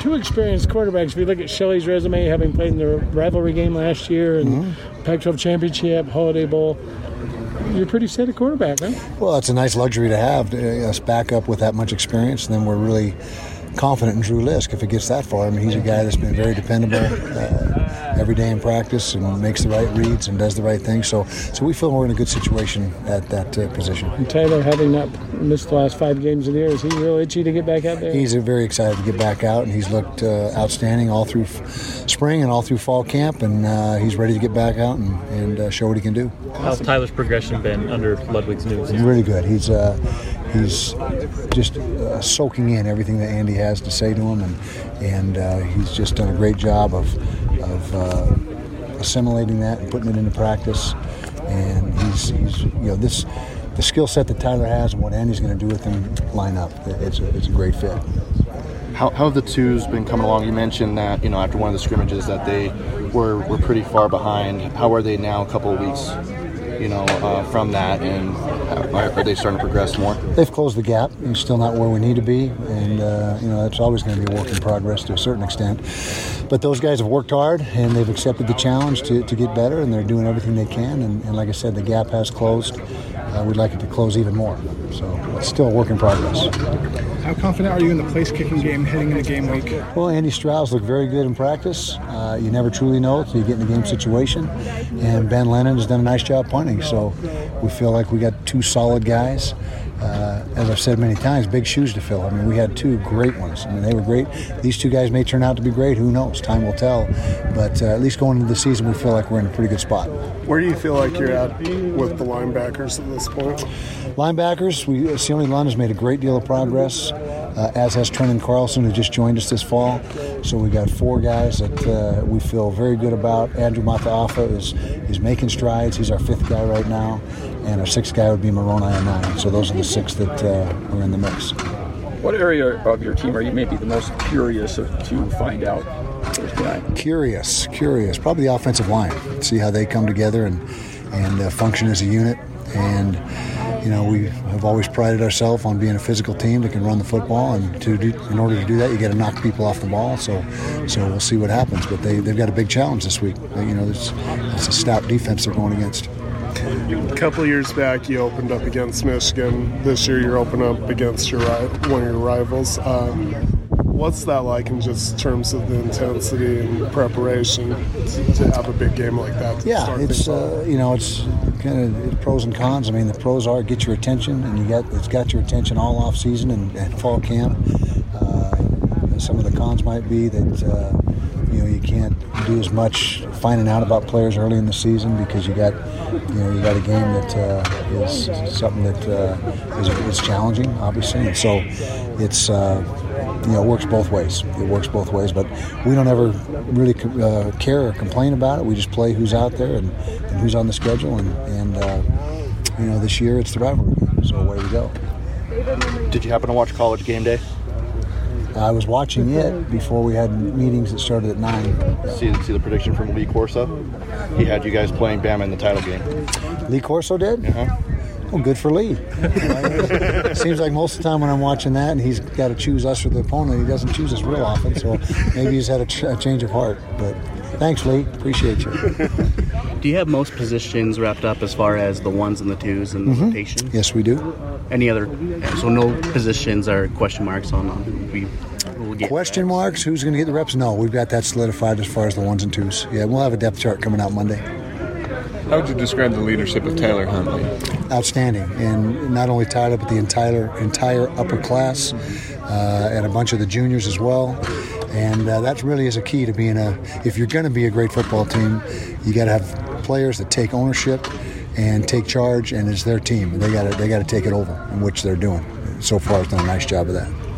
two experienced quarterbacks. If you look at Shelley's resume, having played in the rivalry game last year and Mm-hmm. Pac 12 Championship, Holiday Bowl, you're pretty set at quarterback, huh? Well, it's a nice luxury to have to, us back up with that much experience, and then we're really confident in Drew Lisk if it gets that far. I mean, he's a guy that's been very dependable uh, every day in practice and makes the right reads and does the right thing. So, so we feel we're in a good situation at that uh, position. And Tyler, having not missed the last five games of the year, is he real itchy to get back out there? He's very excited to get back out, and he's looked uh, outstanding all through f- spring and all through fall camp, and uh, he's ready to get back out and, and uh, show what he can do. How's Tyler's progression been under Ludwig's new system? Really good. He's uh, he's just uh, soaking in everything that Andy has to say to him, and and uh, he's just done a great job of of uh, assimilating that and putting it into practice. And he's he's you know this the skill set that Tyler has and what Andy's going to do with him line up. It's a, it's a great fit. How, how have the twos been coming along? You mentioned that you know after one of the scrimmages that they were were pretty far behind. How are they now? A couple of weeks, you know, uh, from that, and are, are they starting to progress more? They've closed the gap. He's still not where we need to be, and uh, you know that's always going to be a work in progress to a certain extent. But those guys have worked hard, and they've accepted the challenge to, to get better, and they're doing everything they can. And, and like I said, the gap has closed. Uh, we'd like it to close even more. So it's still a work in progress. How confident are you in the place kicking game heading into game week? Well, Andy Strauss looked very good in practice. Uh, you never truly know until you get in the game situation. And Ben Lennon has done a nice job punting. So we feel like we got two solid guys. Uh, as I've said many times, big shoes to fill. I mean, we had two great ones. I mean, they were great. These two guys may turn out to be great. Who knows? Time will tell. But uh, at least going into the season, we feel like we're in a pretty good spot. Where do you feel like you're at with the linebackers at this point? Linebackers, we Lund has made a great deal of progress, uh, as has Trenton Carlson, who just joined us this fall. So we got four guys that uh, we feel very good about. Andrew Mataafa is is making strides. He's our fifth guy right now, and our sixth guy would be Moroni at nine. So those are the six that uh, are in the mix. What area of your team are you maybe the most curious of, to find out Curious, curious. Probably the offensive line. See how they come together and and uh, function as a unit. And you know, we have always prided ourselves on being a physical team that can run the football. And to do, in order to do that, you got to knock people off the ball. So, so we'll see what happens. But they they've got a big challenge this week. You know, it's, it's a stout defense they're going against. A couple of years back, you opened up against Michigan. This year, you're opening up against your one of your rivals. Uh, what's that like in just terms of the intensity and preparation to, to have a big game like that? Yeah, it's uh, you know it's kind of pros and cons. I mean, the pros are get your attention, and you got it's got your attention all off season and, and fall camp. Uh, some of the cons might be that uh, you know you can't do as much finding out about players early in the season because you got you know you got a game that uh, is something that uh, is, is challenging, obviously, and so it's. You know, it works both ways. It works both ways, but we don't ever really uh, care or complain about it. We just play who's out there and, and who's on the schedule, and, and uh, you know, this year it's the rivalry game, so away we go. Did you happen to watch College Game Day? I was watching it before we had meetings that started at nine. See, see the prediction from Lee Corso? He had you guys playing Bama in the title game. Lee Corso did. Uh-huh. Well, good for Lee. Seems like most of the time when I'm watching that, and he's got to choose us or the opponent, he doesn't choose us real often. So maybe he's had a, ch- a change of heart. But thanks, Lee. Appreciate you. Do you have most positions wrapped up as far as the ones and the twos and the mm-hmm. rotation? Yes, we do. Any other? So no positions are question marks on, on who We'll Question marks? Who's going to get the reps? No, we've got that solidified as far as the ones and twos. Yeah, we'll have a depth chart coming out Monday. How would you describe the leadership of Tyler Huntley? Outstanding, and not only Tyler, but the entire entire upper class uh, and a bunch of the juniors as well. And uh, that really is a key to being a. If you're going to be a great football team, you got to have players that take ownership and take charge, and it's their team. They got to they got to take it over, which they're doing. So far, has done a nice job of that.